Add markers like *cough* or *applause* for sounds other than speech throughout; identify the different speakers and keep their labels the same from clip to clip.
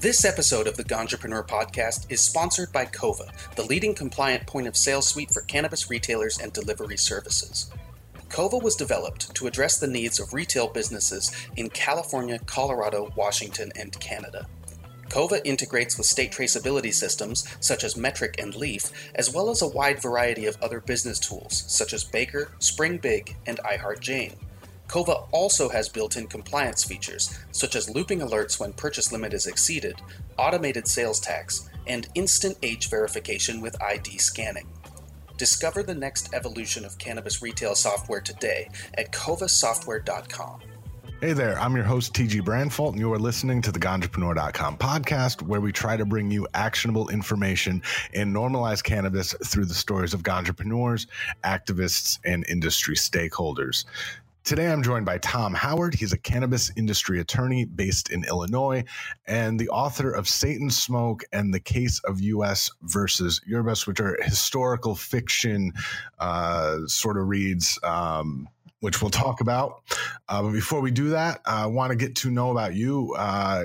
Speaker 1: This episode of the Ganjapreneur podcast is sponsored by Kova, the leading compliant point of sale suite for cannabis retailers and delivery services. Kova was developed to address the needs of retail businesses in California, Colorado, Washington, and Canada. Kova integrates with state traceability systems such as METRC and Leaf, as well as a wide variety of other business tools such as Baker, Springbig, and iHeartJane. Kova also has built in compliance features such as looping alerts when purchase limit is exceeded, automated sales tax, and instant age verification with ID scanning. Discover the next evolution of cannabis retail software today at kovasoftware.com.
Speaker 2: Hey there, I'm your host, TG Branfalt, and you are listening to the Ganjapreneur.com podcast, where we try to bring you actionable information and normalize cannabis through the stories of ganjapreneurs, activists, and industry stakeholders. Today, I'm joined by Tom Howard. He's a cannabis industry attorney based in Illinois and the author of Satan Smoke and the Case of U.S. versus Yerbas, which are historical fiction uh, sort of reads. Um, which we'll talk about. Uh, but before we do that, I want to get to know about you. Uh,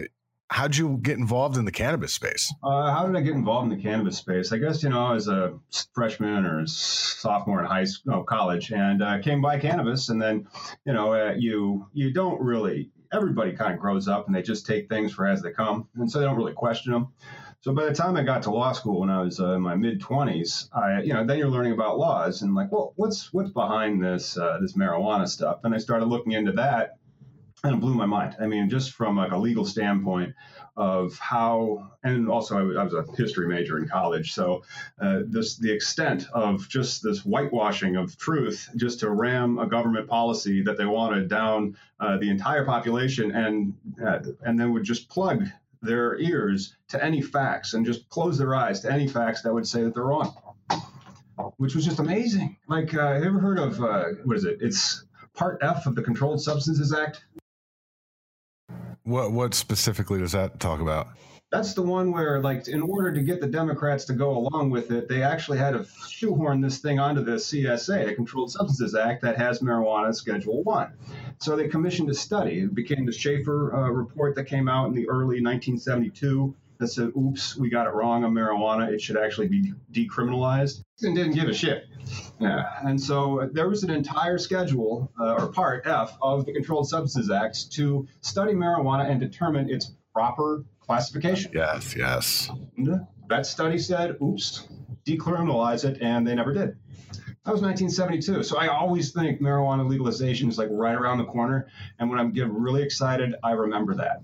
Speaker 2: how'd you get involved in the cannabis space?
Speaker 3: Uh, how did I get involved in the cannabis space? I guess you know, as a freshman or sophomore in high school, no, college, and uh, came by cannabis, and then you know, uh, you you don't really. Everybody kind of grows up and they just take things for as they come, and so they don't really question them. So by the time I got to law school when I was uh, in my mid twenties, I you know then you're learning about laws and like, well, what's what's behind this uh, this marijuana stuff? And I started looking into that, and it blew my mind. I mean, just from like a legal standpoint of how, and also I, was a history major in college, so uh, this the extent of just this whitewashing of truth, just to ram a government policy that they wanted down uh, the entire population, and uh, and then would just plug their ears to any facts and just close their eyes to any facts that would say that they're wrong, which was just amazing. Like, uh, have you ever heard of uh, what is it? It's Part F of the Controlled Substances Act.
Speaker 2: What what specifically does that talk about?
Speaker 3: That's the one where, like, in order to get the Democrats to go along with it, they actually had to shoehorn this thing onto the CSA, the Controlled Substances Act, that has marijuana Schedule One. So they commissioned a study. It became the Shafer uh, report that came out in the early 1972 that said, "Oops, we got it wrong on marijuana. It should actually be decriminalized." And didn't give a shit. Yeah. And so there was an entire schedule, uh, or Part F, of the Controlled Substances Act to study marijuana and determine its proper classification.
Speaker 2: Yes, yes.
Speaker 3: And that study said, oops, decriminalize it, and they never did. That was 1972. So I always think marijuana legalization is like right around the corner. And when I'm get really excited, I remember that.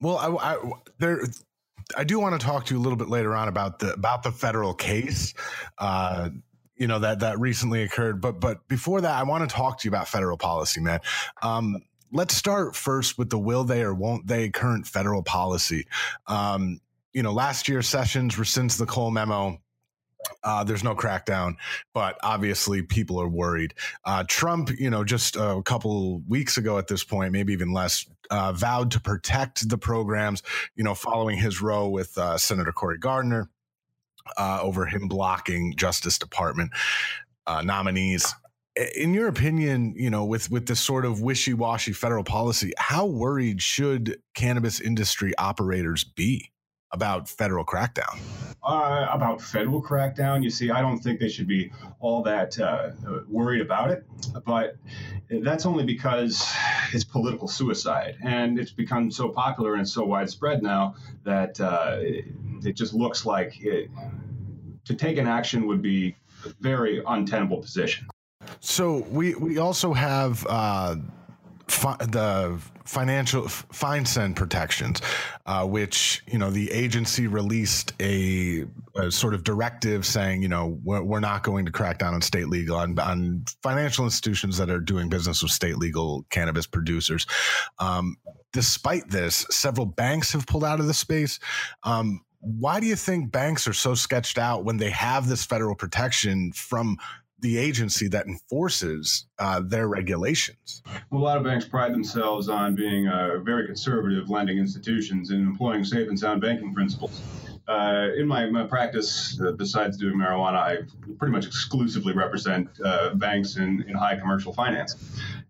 Speaker 2: Well, I, I there, I do want to talk to you a little bit later on about the about the federal case. Uh, you know that that recently occurred, but but before that, I want to talk to you about federal policy, man. Um, let's start first with the will they or won't they current federal policy. Um, you know, last year Sessions rescinds the Cole memo. Uh, there's no crackdown, but obviously people are worried. Uh, Trump, you know, just a couple weeks ago at this point, maybe even less, uh, vowed to protect the programs, you know, following his row with uh, Senator Cory Gardner uh, over him blocking Justice Department uh, nominees in your opinion, you know, with with this sort of wishy-washy federal policy, how worried should cannabis industry operators be about federal crackdown?
Speaker 3: Uh, about federal crackdown, you see, I don't think they should be all that uh, worried about it, but that's only because it's political suicide, and it's become so popular and so widespread now that uh, it, it, just looks like it, to take an action would be a very untenable position.
Speaker 2: So we we also have uh, fi- the financial FinCEN protections, uh, which you know the agency released a, a, sort of directive saying you know we're, we're, not going to crack down on state legal on, on, financial institutions that are doing business with state legal cannabis producers. Um, despite this, several banks have pulled out of the space. Um, why do you think banks are so sketched out when they have this federal protection from the agency that enforces uh, their regulations.
Speaker 3: Well, a lot of banks pride themselves on being uh, very conservative lending institutions and employing safe and sound banking principles. Uh, in my, my practice, uh, besides doing marijuana, I pretty much exclusively represent uh, banks in, in high commercial finance.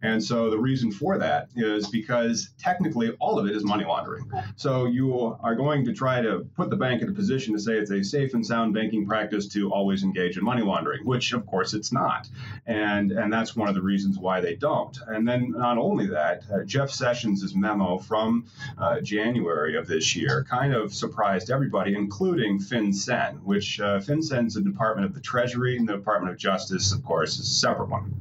Speaker 3: And so the reason for that is because technically all of it is money laundering. So you are going to try to put the bank in a position to say it's a safe and sound banking practice to always engage in money laundering, which of course it's not. And and that's one of the reasons why they don't. And then not only that, uh, Jeff Sessions' memo from uh, January of this year kind of surprised everybody, including FinCEN, which uh, FinCEN is the Department of the Treasury and the Department of Justice, of course, is a separate one.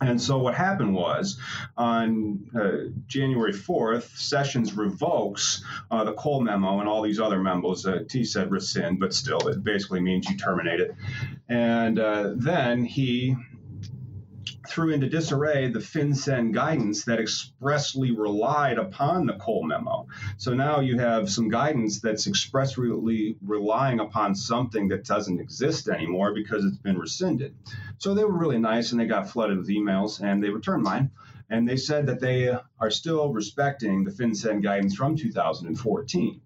Speaker 3: And so what happened was on uh, January 4th, Sessions revokes uh, the Cole memo and all these other memos. Uh, T said rescind, but still, it basically means you terminate it. And uh, then he threw into disarray the FinCEN guidance that expressly relied upon the Cole memo. So now you have some guidance that's expressly relying upon something that doesn't exist anymore because it's been rescinded. So they were really nice and they got flooded with emails and they returned mine. And they said that they are still respecting the FinCEN guidance from 2014.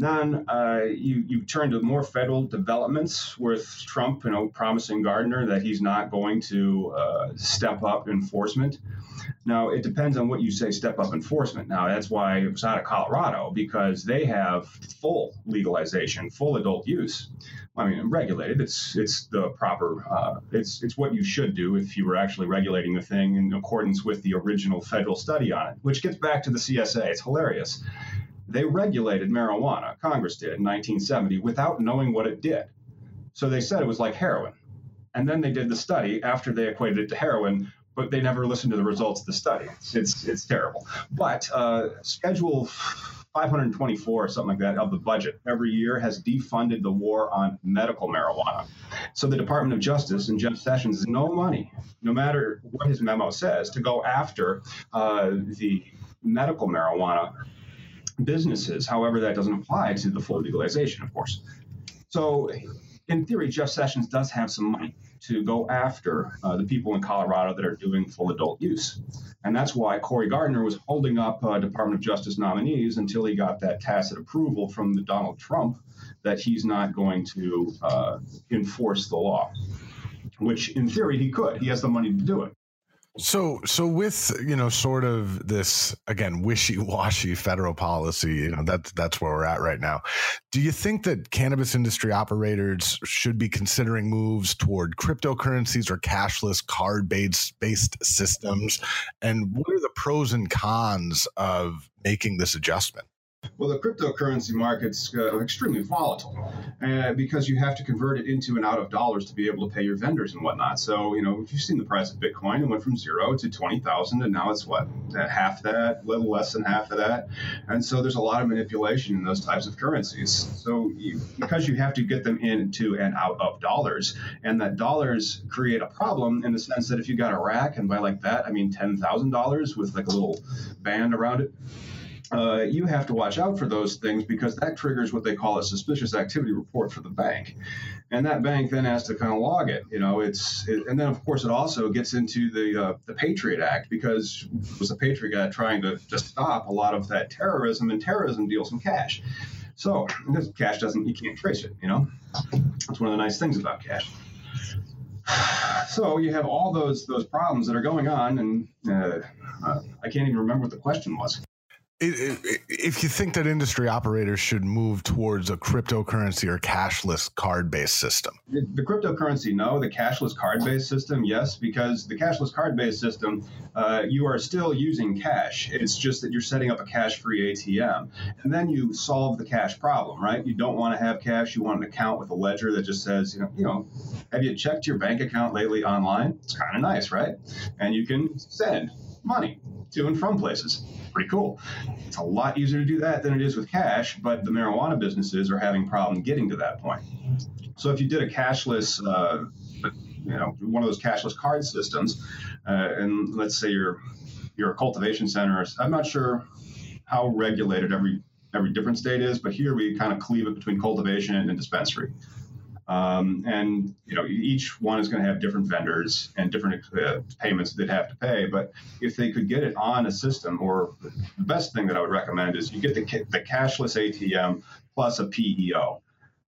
Speaker 3: Then uh, you you turn to more federal developments with Trump, you know, promising Gardner that he's not going to uh, step up enforcement. Now it depends on what you say. Step up enforcement. Now that's why it was out of Colorado because they have full legalization, full adult use. I mean, regulated. It's it's the proper. Uh, it's it's what you should do if you were actually regulating the thing in accordance with the original federal study on it. Which gets back to the CSA. It's hilarious they regulated marijuana, Congress did in 1970, without knowing what it did. So they said it was like heroin. And then they did the study after they equated it to heroin, but they never listened to the results of the study. It's, it's terrible. But uh, Schedule 524 or something like that of the budget every year has defunded the war on medical marijuana. So the Department of Justice and Jeff Sessions has no money, no matter what his memo says, to go after uh, the medical marijuana businesses. However, that doesn't apply to the full legalization, of course. So, in theory, Jeff Sessions does have some money to go after uh, the people in Colorado that are doing full adult use. And that's why Cory Gardner was holding up uh, Department of Justice nominees until he got that tacit approval from the Donald Trump that he's not going to uh, enforce the law, which in theory he could. He has the money to do it.
Speaker 2: So, so with you know, sort of this again wishy-washy federal policy, you know, that's that's where we're at right now. Do you think that cannabis industry operators should be considering moves toward cryptocurrencies or cashless card-based based systems? And what are the pros and cons of making this adjustment?
Speaker 3: Well, the cryptocurrency market's uh, extremely volatile uh, because you have to convert it into and out of dollars to be able to pay your vendors and whatnot. So, you know, if you've seen the price of Bitcoin, it went from zero to 20,000 and now it's what, half that, a little less than half of that. And so there's a lot of manipulation in those types of currencies. So, you, because you have to get them into and out of dollars, and that dollars create a problem in the sense that if you got a rack and buy like that, I mean, $10,000 with like a little band around it uh, you have to watch out for those things because that triggers what they call a suspicious activity report for the bank, and that bank then has to kind of log it. You know, it's it, and then of course it also gets into the uh, the Patriot Act because it was the Patriot Act trying to to stop a lot of that terrorism and terrorism deals in cash. So this cash doesn't you can't trace it. You know, that's one of the nice things about cash. *sighs* So you have all those those problems that are going on, and uh, uh, I can't even remember what the question was
Speaker 2: if you think that industry operators should move towards a cryptocurrency or cashless card based system,
Speaker 3: the, the, cryptocurrency, no. The cashless card based system, yes, because the cashless card based system, uh, you are still using cash. It's just that you're setting up a cash free ATM. And then you solve the cash problem, right? You don't want to have cash. You want an account with a ledger that just says, you know, you know, have you checked your bank account lately online? It's kind of nice, right? And you can send money to and from places. Pretty cool. It's a lot easier to do that than it is with cash, but the marijuana businesses are having problem getting to that point. So if you did a cashless, uh, you know, one of those cashless card systems, uh, and let's say you're you're a cultivation center, I'm not sure how regulated every every different state is, but here we kind of cleave it between cultivation and dispensary. Um, and you know, each one is going to have different vendors and different uh, payments they'd have to pay. But if they could get it on a system, or the best thing that I would recommend is you get the, the cashless ATM plus a PEO.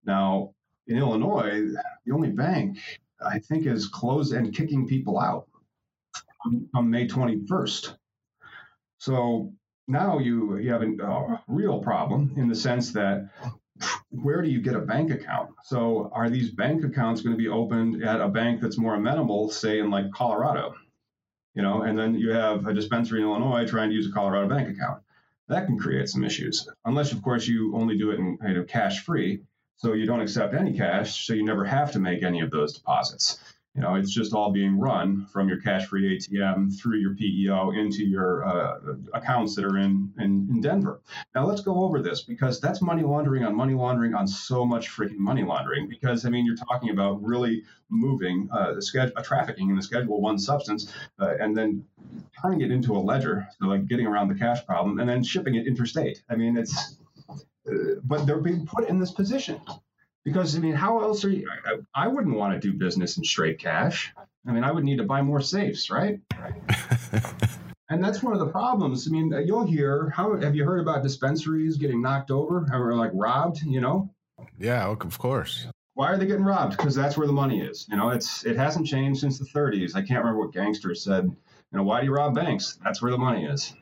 Speaker 3: Now, in Illinois, the only bank I think is closed and kicking people out. on May 21st. So now you, you have a uh, real problem in the sense that where do you get a bank account? So are these bank accounts going to be opened at a bank that's more amenable, say in like Colorado? You know, and then you have a dispensary in Illinois trying to use a Colorado bank account. That can create some issues, unless of course you only do it in you know, cash free, so you don't accept any cash, so you never have to make any of those deposits. You know, it's just all being run from your cash-free ATM through your PEO into your uh, accounts that are in, in, in Denver. Now let's go over this because that's money laundering on money laundering on so much freaking money laundering. Because I mean, you're talking about really moving uh, the schedule, uh, trafficking in the Schedule One substance, uh, and then turning it into a ledger, so like getting around the cash problem, and then shipping it interstate. I mean, it's uh, but they're being put in this position because I mean, how else are you? I, I wouldn't want to do business in straight cash. I mean, I would need to buy more safes, right? *laughs* and that's one of the problems. I mean, uh, you'll hear how have you heard about dispensaries getting knocked over or like robbed? You know?
Speaker 2: Yeah, of course.
Speaker 3: Why are they getting robbed? Because that's where the money is. You know, it's it hasn't changed since the 30s. I can't remember what gangsters said. You know, why do you rob banks? That's where the money is.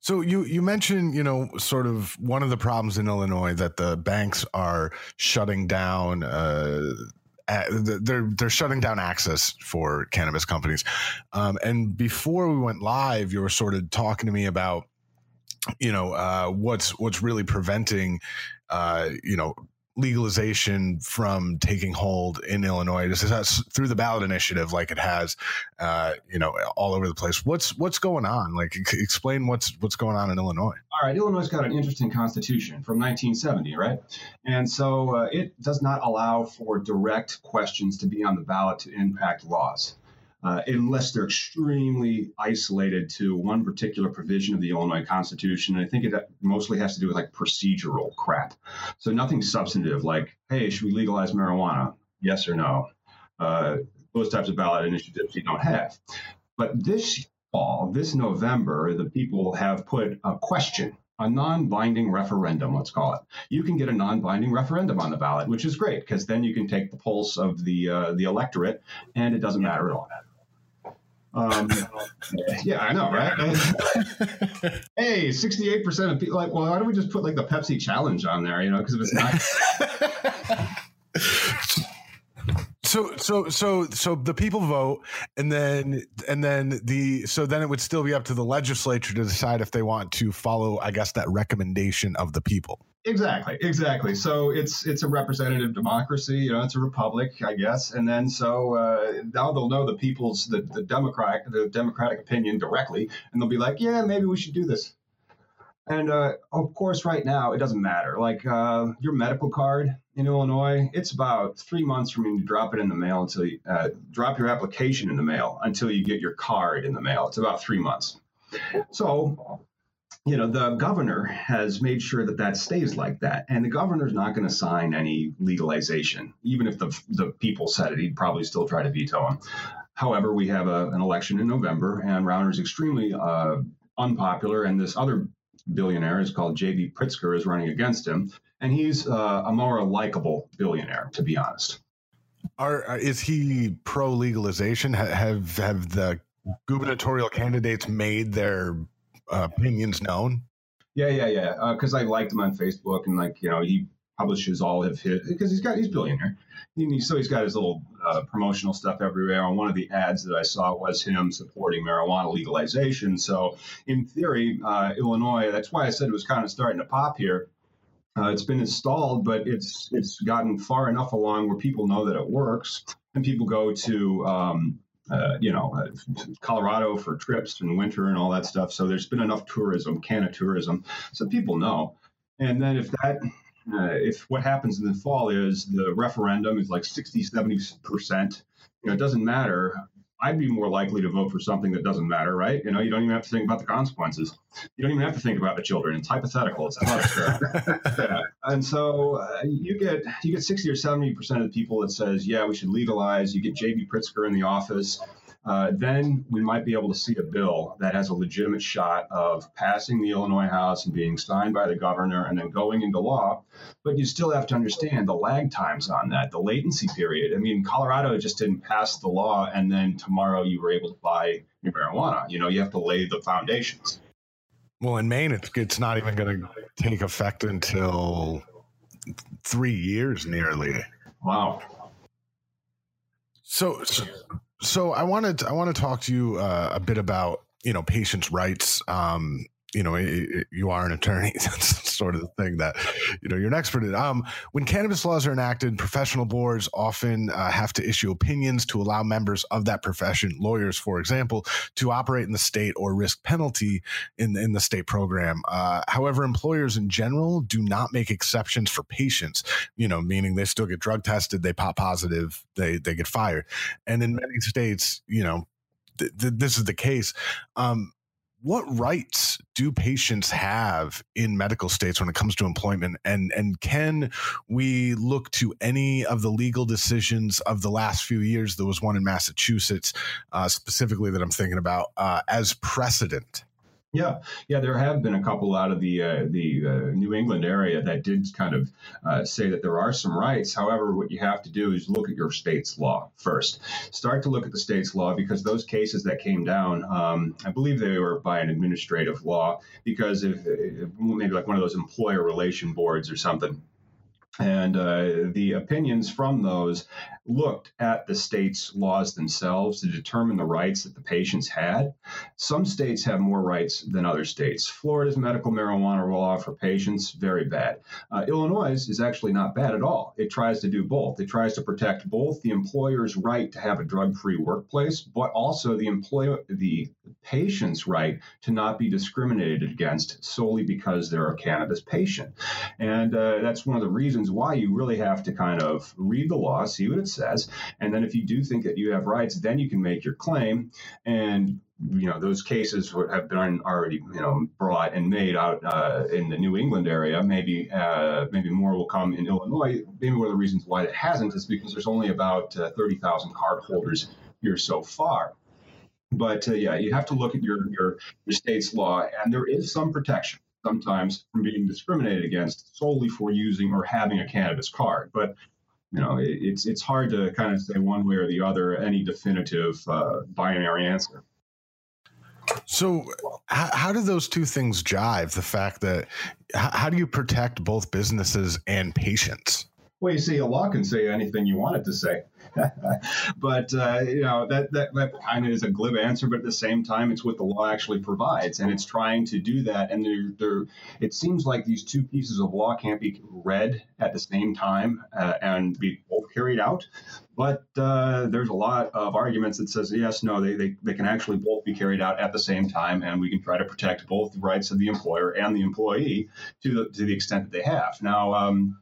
Speaker 2: So you you mentioned you know sort of one of the problems in Illinois that the banks are shutting down. Uh, they're they're shutting down access for cannabis companies, um, and before we went live, you were sort of talking to me about you know uh, what's what's really preventing uh, you know legalization from taking hold in Illinois. Through the ballot initiative, like it has, uh, you know, all over the place. What's what's going on? Like, explain what's what's going on in Illinois.
Speaker 3: All right, Illinois got an interesting constitution from 1970, right? And so uh, it does not allow for direct questions to be on the ballot to impact laws uh, unless they're extremely isolated to one particular provision of the Illinois Constitution. And I think it mostly has to do with like procedural crap. So nothing substantive like, hey, should we legalize marijuana? Yes or no? Uh, those types of ballot initiatives you don't have. But this fall, this November, the people have put a question a non-binding referendum, let's call it. You can get a non-binding referendum on the ballot, which is great because then you can take the pulse of the uh, the electorate, and it doesn't matter at all. Um, yeah, I know, right? *laughs* hey, 68% of people like, well, why don't we just put like the Pepsi challenge on there, you know, because if it's not. *laughs*
Speaker 2: so so so so the people vote and then and then the so then it would still be up to the legislature to decide if they want to follow i guess that recommendation of the people
Speaker 3: Exactly, exactly. So it's it's a representative democracy. You know, it's a republic, I guess. And then so uh, now they'll know the people's the, the democratic the democratic opinion directly, and they'll be like, yeah, maybe we should do this. And uh, of course, right now it doesn't matter. Like uh, your medical card in Illinois, it's about three months from when you drop it in the mail until you uh, drop your application in the mail until you get your card in the mail. It's about three months. So you know, the governor has made sure that that stays like that. And the governor's not going to sign any legalization. Even if the, the people said it, he'd probably still try to veto him. However, we have a, an election in November, and Rauner's extremely uh, unpopular. And this other billionaire is called J.B. Pritzker is running against him. And he's uh, a more likable billionaire, to be honest.
Speaker 2: Are, uh, is he pro legalization? Have have the gubernatorial candidates made their uh, opinions known?
Speaker 3: Yeah, yeah, yeah. Because uh, I liked him on Facebook, and like you know, he publishes all of his because he's got he's billionaire. He, so he's got his little uh, promotional stuff everywhere. And one of the ads that I saw was him supporting marijuana legalization. So in theory, uh, Illinois. That's why I said it was kind of starting to pop here. Uh, it's been installed, but it's it's gotten far enough along where people know that it works, and people go to um, uh, you know, uh, Colorado for trips in winter and all that stuff. So there's been enough tourism, Canna tourism, so people know. And then if that, uh, if what happens in the fall is the referendum is like 60, 70 percent, you know, it doesn't matter. I'd be more likely to vote for something that doesn't matter, right? You know, you don't even have to think about the consequences. You don't even have to think about the children. It's hypothetical. It's *laughs* yeah. And so uh, you get you get sixty or seventy percent of the people that says, yeah, we should legalize. You get J.B. Pritzker in the office. Uh, then we might be able to see a bill that has a legitimate shot of passing the Illinois House and being signed by the governor and then going into law. But you still have to understand the lag times on that, the latency period. I mean, Colorado just didn't pass the law and then tomorrow you were able to buy your marijuana. You know, you have to lay the foundations.
Speaker 2: Well, in Maine, it's, it's not even going to take effect until three years nearly.
Speaker 3: Wow.
Speaker 2: So, so, so I wanted I want to talk to you uh, a bit about you know patients' rights. Um, you know, it, it, you are an attorney. *laughs* That's sort of the thing that, you know, you're an expert in. Um, when cannabis laws are enacted, professional boards often uh, have to issue opinions to allow members of that profession, lawyers, for example, to operate in the state or risk penalty in, in the state program. Uh, however, employers in general do not make exceptions for patients, you know, meaning they still get drug tested, they pop positive, they, they get fired. And in many states, you know, th- th- this is the case. Um, what rights do patients have in medical states when it comes to employment? And and can we look to any of the legal decisions of the last few years? There was one in massachusetts uh, specifically that i'm thinking about uh, as precedent
Speaker 3: yeah, yeah, there have been a couple out of the uh, the uh, New England area that did kind of uh, say that there are some rights. However, what you have to do is look at your state's law first. Start to look at the state's law because those cases that came down, um, I believe they were by an administrative law because if, if maybe like one of those employer relation boards or something and uh, the opinions from those looked at the state's laws themselves to determine the rights that the patients had. Some states have more rights than other states. Florida's medical marijuana law for patients, very bad. Uh, Illinois is actually not bad at all. It tries to do both. It tries to protect both the employer's right to have a drug-free workplace, but also the employer, the patient's right to not be discriminated against solely because they're a cannabis patient. And uh, that's one of the reasons why you really have to kind of read the law, see what it says. And then if you do think that you have rights, then you can make your claim. And you know those cases have been already you know brought and made out uh, in the New England area. Maybe uh, maybe more will come in Illinois. Maybe one of the reasons why it hasn't is because there's only about uh, thirty thousand card holders here so far. But uh, yeah, you have to look at your, your your state's law, and there is some protection sometimes from being discriminated against solely for using or having a cannabis card. But you know, it, it's it's hard to kind of say one way or the other any definitive uh, binary answer.
Speaker 2: So, how, how, do those two things jive? The fact that how, how do you protect both businesses and patients?
Speaker 3: Well, you see, a law can say anything you want it to say. *laughs* but uh, you know that, that that kind of is a glib answer, but at the same time, it's what the law actually provides, and it's trying to do that. And there, there, it seems like these two pieces of law can't be read at the same time uh, and be both carried out. But uh, there's a lot of arguments that says yes, no, they, they, they can actually both be carried out at the same time, and we can try to protect both the rights of the employer and the employee to the to the extent that they have. Now. Um,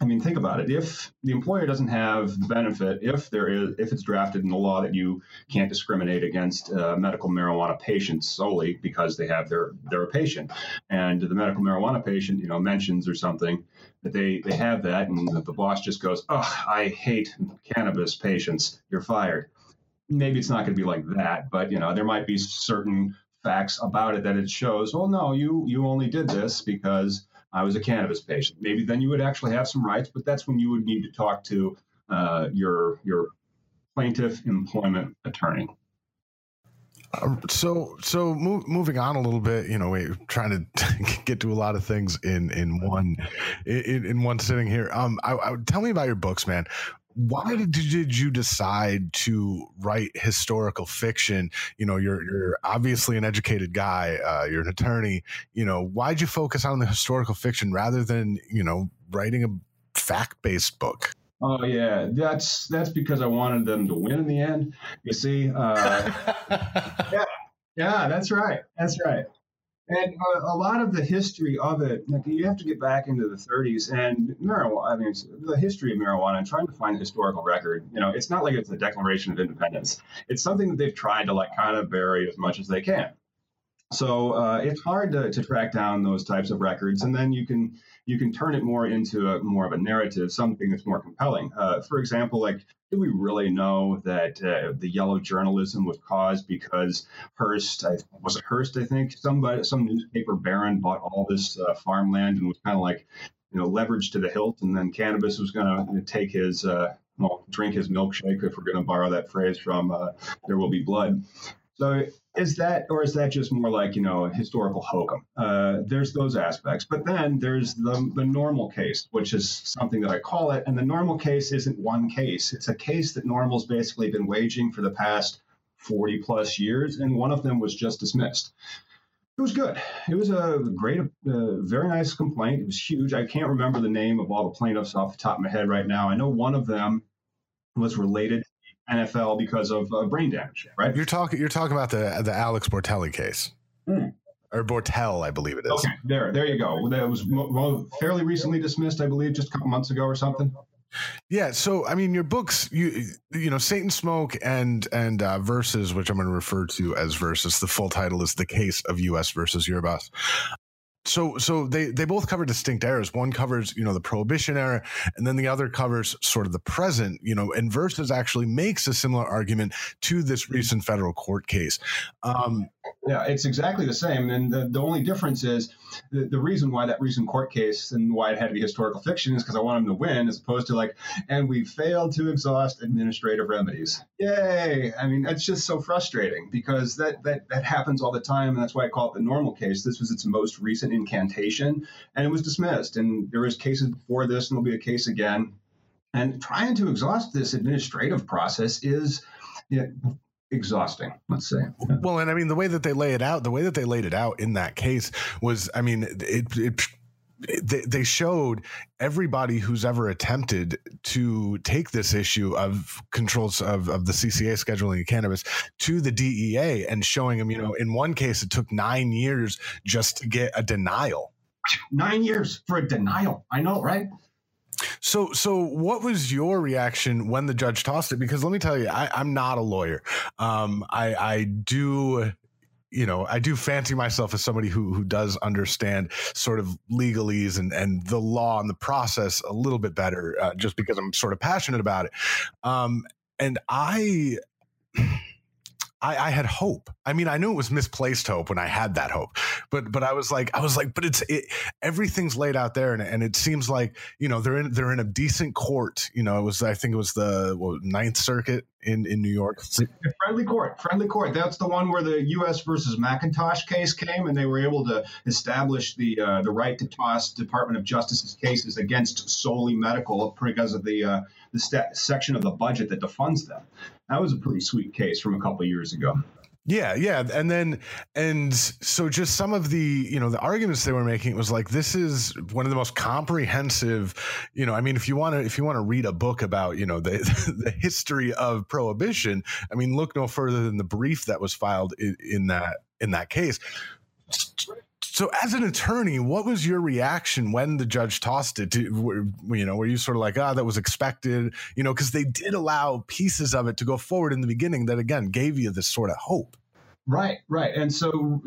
Speaker 3: I mean, think about it. If the employer doesn't have the benefit, if there is, if it's drafted in the law that you can't discriminate against uh, medical marijuana patients solely because they have their they're a patient, and the medical marijuana patient, you know, mentions or something that they they have that, and the, the boss just goes, "Oh, I hate cannabis patients. You're fired." Maybe it's not going to be like that, but you know, there might be certain facts about it that it shows. Well, no, you you only did this because I was a cannabis patient. Maybe then you would actually have some rights, but that's when you would need to talk to uh, your your plaintiff employment attorney.
Speaker 2: Uh, so, so move, moving on a little bit, you know, we're trying to *laughs* get to a lot of things in in one in, in one sitting here. Um, I, I, tell me about your books, man why did, did you decide to write historical fiction? You know you're you're obviously an educated guy uh, you're an attorney you know why'd you focus on the historical fiction rather than you know writing a fact-based book?
Speaker 3: Oh yeah that's that's because i wanted them to win in the end you see uh, *laughs* yeah yeah that's right that's right and a, a, lot of the history of it, like you have to get back into the 30s and marijuana. I mean, the history of marijuana and trying to find a historical record. You know, it's not like it's a Declaration of Independence. It's something that they've tried to like kind of bury as much as they can. So uh, it's hard to, to track down those types of records, and then you can you can turn it more into a more of a narrative, something that's more compelling. Uh, for example, like do we really know that uh, the yellow journalism was caused because Hearst, I, was it Hearst? I think somebody, some newspaper baron bought all this uh, farmland and was kind of like, you know, leveraged to the hilt, and then cannabis was going to take his, uh, well, drink his milkshake, if we're going to borrow that phrase from uh, "There Will Be Blood." So is that, or is that just more like you know historical hokum? Uh, there's those aspects, but then there's the the NORML case, which is something that I call it, and the NORML case isn't one case. It's a case that NORML's basically been waging for the past 40 plus years, and one of them was just dismissed. It was good. It was a great, uh, very nice complaint. It was huge. I can't remember the name of all the plaintiffs off the top of my head right now. I know one of them was related NFL because of uh, brain damage, right?
Speaker 2: You're talking you're talking about the the Alex Bortelli case. Mm. Or Bortell, I believe it is.
Speaker 3: Okay, there, there you go. That was fairly recently dismissed, I believe, just a couple months ago or something.
Speaker 2: Yeah, so I mean, your books, you you know, Saint and Smoke and and uh, Versus, which I'm going to refer to as Versus. The full title is the case of U.S. versus Yerbas so so they they both cover distinct eras one covers you know the prohibition era and then the other covers sort of the present you know and versus actually makes a similar argument to this recent federal court case um,
Speaker 3: yeah, it's exactly the same. And the, the only difference is the, the reason why that recent court case and why it had to be historical fiction is because I want him to win, as opposed to like, and we failed to exhaust administrative remedies. Yay! I mean, that's just so frustrating because that, that, that happens all the time. And that's why I call it the NORML case. This was its most recent incantation and it was dismissed. And there was cases before this, and there'll be a case again. And trying to exhaust this administrative process is you know, exhausting let's say
Speaker 2: well and i mean the way that they lay it out the way that they laid it out in that case was i mean it, it they, they showed everybody who's ever attempted to take this issue of controls of, of the CCA scheduling of cannabis to the DEA and showing them, you know, in one case, it took nine years just to get a denial.
Speaker 3: Nine years for a denial. I know, right?
Speaker 2: So, so what was your reaction when the judge tossed it? Because let me tell you, I, am not a lawyer. Um, I, I do you know, I do fancy myself as somebody who who does understand sort of legalese and and the law and the process a little bit better, uh, just because I'm sort of passionate about it. Um, and I I, I, had hope. I mean, I knew it was misplaced hope when I had that hope, but but I was like, I was like, but it's it, everything's laid out there, and, and it seems like you know they're in they're in a decent court. You know, it was I think it was the what, Ninth Circuit in in New York.
Speaker 3: Friendly court, friendly court. That's the one where the U.S. versus McIntosh case came, and they were able to establish the uh, the right to toss Department of Justice's cases against solely medical because of the uh, the st- section of the budget that defunds them. That was a pretty sweet case from a couple years ago.
Speaker 2: Yeah, yeah, and then and so just some of the you know the arguments they were making was like this is one of the most comprehensive, you know, I mean if you want to if you want to read a book about you know the *laughs* the history of prohibition, I mean look no further than the brief that was filed in, in that in that case so, as an attorney, what was your reaction when the judge tossed it? To, you know, were you sort of like, ah, oh, that was expected? You know, because they did allow pieces of it to go forward in the beginning that again gave you this sort of hope.
Speaker 3: Right, right. And so,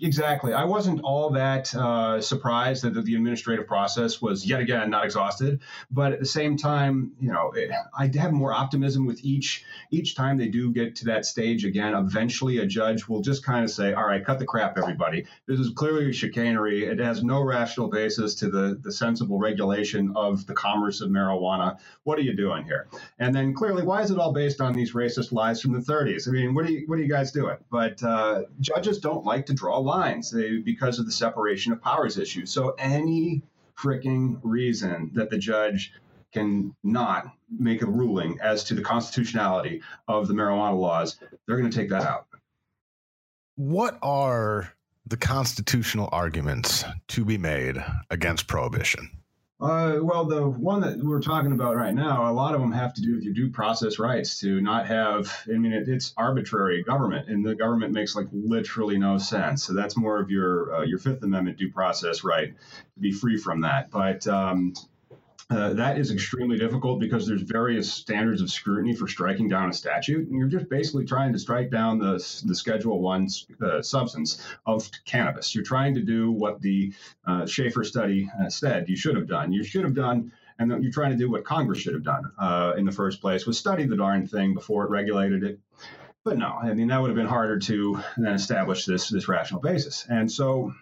Speaker 3: exactly. I wasn't all that uh, surprised that the administrative process was yet again not exhausted. But at the same time, you know, it, I have more optimism with each each time they do get to that stage again. Eventually, a judge will just kind of say, "All right, cut the crap, everybody. This is clearly chicanery. It has no rational basis to the the sensible regulation of the commerce of marijuana. What are you doing here?" And then clearly, why is it all based on these racist lies from the 30s? I mean, what are you what are you guys doing? But uh, judges don't like to draw lines they, because of the separation of powers issue. So any freaking reason that the judge can not make a ruling as to the constitutionality of the marijuana laws, they're going to take that out.
Speaker 2: What are the constitutional arguments to be made against prohibition?
Speaker 3: Uh, well, the one that we're talking about right now, a lot of them have to do with your due process rights to not have. I mean, it, it's arbitrary government, and the government makes like literally no sense. So that's more of your uh, your Fifth Amendment due process right to be free from that. But um, Uh, that is extremely difficult because there's various standards of scrutiny for striking down a statute, and you're just basically trying to strike down the, the Schedule One uh, substance of cannabis. You're trying to do what the uh, Shafer study uh, said you should have done. You should have done, and you're trying to do what Congress should have done uh, in the first place was study the darn thing before it regulated it. But no, I mean that would have been harder to then establish this this rational basis, and so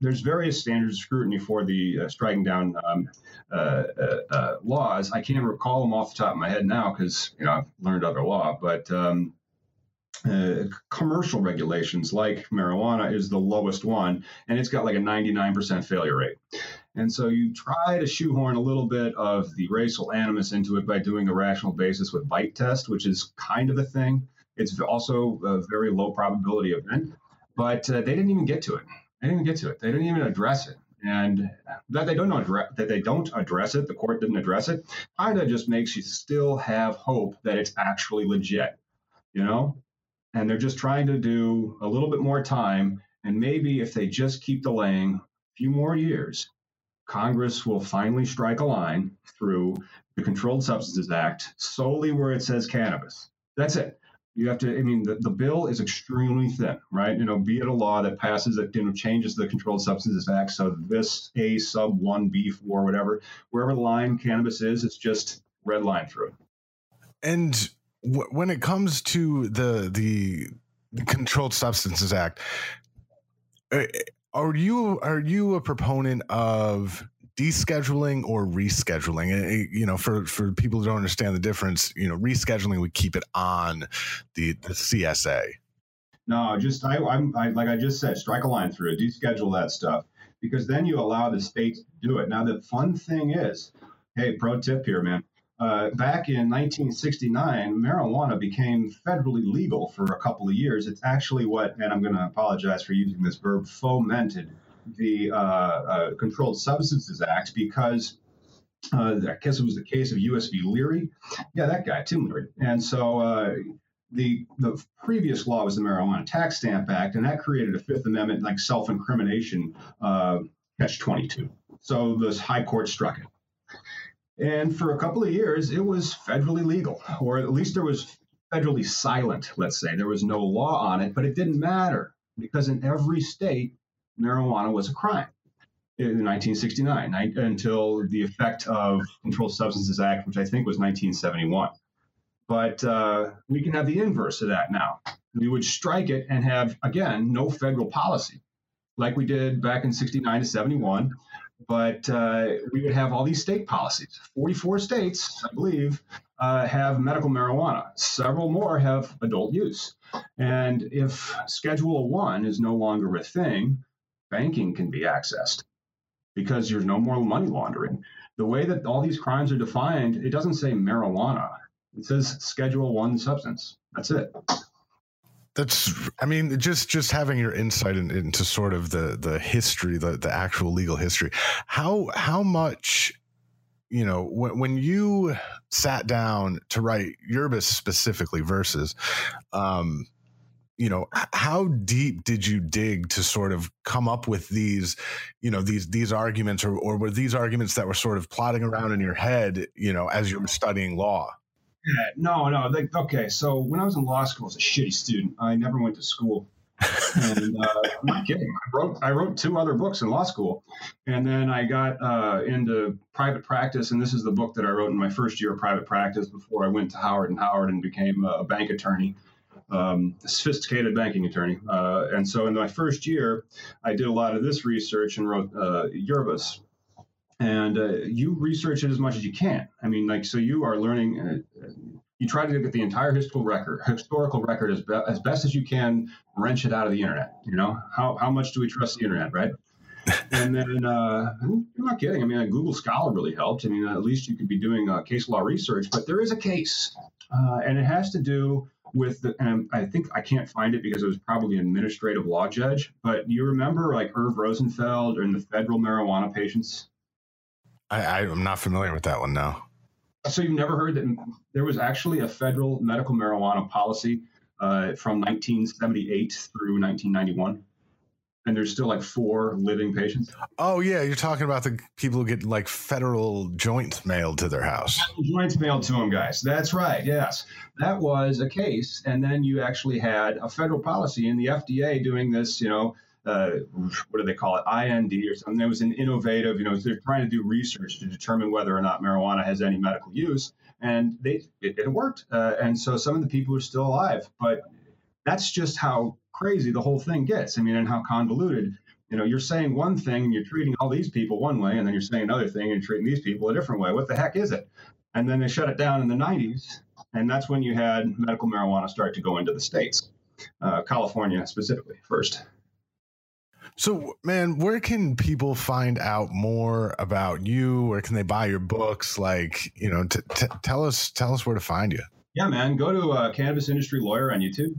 Speaker 3: there's various standards of scrutiny for the uh, striking down um, uh, uh, uh, laws. I can't recall them off the top of my head now because you know I've learned other law, but um, uh, commercial regulations like marijuana is the lowest one, and it's got like a 99% failure rate. And so you try to shoehorn a little bit of the racial animus into it by doing a rational basis with bite test, which is kind of a thing. It's also a very low probability event, but uh, they didn't even get to it. They didn't even get to it. They didn't even address it. And that they don't address that they don't address it, the court didn't address it, kind of just makes you still have hope that it's actually legit, you know. And they're just trying to do a little bit more time, and maybe if they just keep delaying a few more years, Congress will finally strike a line through the Controlled Substances Act solely where it says cannabis. That's it you have to i mean the, the bill is extremely thin right? You know be it a law that passes that you know changes the controlled substances act so this a sub 1 b4 whatever wherever the line cannabis is it's just red line through it.
Speaker 2: And w- when it comes to the the controlled substances act uh, are you are you a proponent of descheduling or rescheduling. And, you know, for for people who don't understand the difference, you know, rescheduling would keep it on the the CSA.
Speaker 3: No, just I, I'm I, like I just said, strike a line through it, deschedule that stuff, because then you allow the states to do it. Now the fun thing is, hey, pro tip here, man. Uh, back in 1969, marijuana became federally legal for a couple of years. It's actually what, and I'm going to apologize for using this verb, fomented the uh, uh, Controlled Substances Act because uh, I guess it was the case of U.S. v. Leary. Yeah, that guy, Tim Leary. And so uh, the the previous law was the Marijuana Tax Stamp Act, and that created a Fifth Amendment like self-incrimination uh, catch 22. So the High Court struck it. And for a couple of years, it was federally legal, or at least there was federally silent, let's say. There was no law on it, but it didn't matter because in every state, marijuana was a crime in 1969 until the effect of Controlled Substances Act, which I think was 1971. But uh, we can have the inverse of that now. We would strike it and have, again, no federal policy like we did back in 69 to 71. But uh, we would have all these state policies. 44 states, I believe, uh, have medical marijuana. Several more have adult use. And if Schedule 1 is no longer a thing, banking can be accessed because there's no more money laundering. The way that all these crimes are defined, it doesn't say marijuana. It says Schedule One substance. That's it.
Speaker 2: That's, I mean, just just having your insight in, into sort of the the history, the the actual legal history. How how much, you know, when when you sat down to write Yerbas specifically versus, um, you know how deep did you dig to sort of come up with these you know these these arguments or, or were these arguments that were sort of plotting around in your head you know as you were studying law?
Speaker 3: Yeah, no no like, okay so when i was in law school i was a shitty student. I never went to school. And uh, i'm not kidding. I wrote i wrote two other books in law school. And then i got uh, into private practice and this is the book that i wrote in my first year of private practice before i went to howard and howard and became a bank attorney um, sophisticated banking attorney. Uh, and so in my first year, I did a lot of this research and wrote uh. And uh, you research it as much as you can. I mean, like, so you are learning. Uh, you try to get the entire historical record, historical record as, be, as best as you can, wrench it out of the internet. You know, how, how much do we trust the internet, right? *laughs* and then uh, I'm not kidding. I mean, uh, Google Scholar really helped. I mean, at least you could be doing uh, case law research, but there is a case, uh, and it has to do with the, and I think I can't find it because it was probably an administrative law judge. But you remember like Irv Rosenfeld and the federal marijuana patients?
Speaker 2: I, I'm not familiar with that one now.
Speaker 3: So you've never heard that there was actually a federal medical marijuana policy uh, from 1978 through 1991? And there's still like four living patients.
Speaker 2: Oh yeah, you're talking about the people who get like federal joints mailed to their house.
Speaker 3: Joints mailed to them, guys. That's right. Yes, that was a case, and then you actually had a federal policy in the FDA doing this. You know. Uh, what do they call it? IND or something. It was an innovative, you know, they're trying to do research to determine whether or not marijuana has any medical use, and they it, it worked. Uh, and so some of the people are still alive, but that's just how crazy the whole thing gets. I mean, and how convoluted. You know, you're saying one thing and you're treating all these people one way, and then you're saying another thing and treating these people a different way. What the heck is it? And then they shut it down in the 90s, and that's when you had medical marijuana start to go into the states, uh, California specifically first.
Speaker 2: So, man, where can people find out more about you? Where can they buy your books? Like, you know, t- t- tell us tell us where to find you.
Speaker 3: Yeah, man, go to uh, Cannabis Industry Lawyer on YouTube.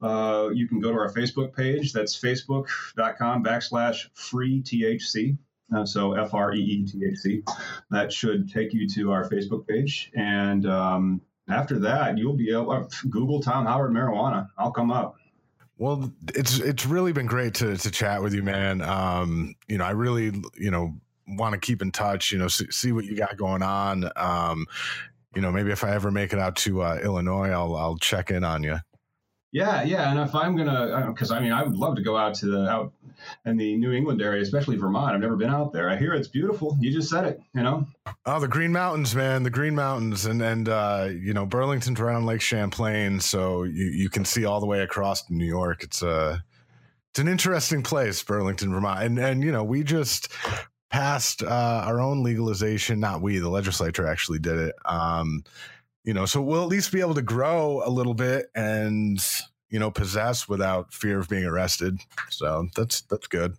Speaker 3: Uh, you can go to our Facebook page. That's facebook.com backslash free THC. Uh, so F R E E T H C. That should take you to our Facebook page. And um, after that, you'll be able to uh, Google Tom Howard marijuana. I'll come up.
Speaker 2: Well, it's it's really been great to to chat with you, man. Um, you know, I really, you know, want to keep in touch. You know, see, see what you got going on. Um, you know, maybe if I ever make it out to uh, Illinois, I'll I'll check in on you.
Speaker 3: Yeah, yeah, and if I'm gonna, because I mean, I would love to go out to the out in the New England area, especially Vermont. I've never been out there. I hear it's beautiful. You just said it, you know.
Speaker 2: Oh, the Green Mountains, man, the Green Mountains, and and uh, you know Burlington's on Lake Champlain, so you you can see all the way across New York. It's a uh, it's an interesting place, Burlington, Vermont, and and you know we just passed uh, our own legalization. Not we, the legislature actually did it. Um, you know, so we'll at least be able to grow a little bit and you know possess without fear of being arrested. So that's that's good.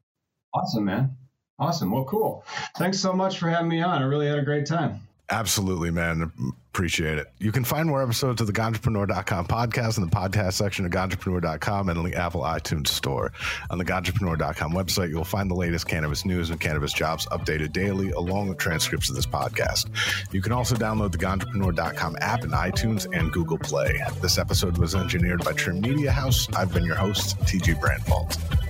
Speaker 3: Awesome, man. Awesome. Well, cool. Thanks so much for having me on. I really had a great time.
Speaker 2: Absolutely, man. Appreciate it. You can find more episodes of the Ganjapreneur.com podcast in the podcast section of Ganjapreneur.com and the Apple iTunes store. On the Ganjapreneur.com website, you'll find the latest cannabis news and cannabis jobs updated daily, along with transcripts of this podcast. You can also download the Ganjapreneur.com app in iTunes and Google Play. This episode was engineered by Trim Media House. I've been your host, TG Branfalt.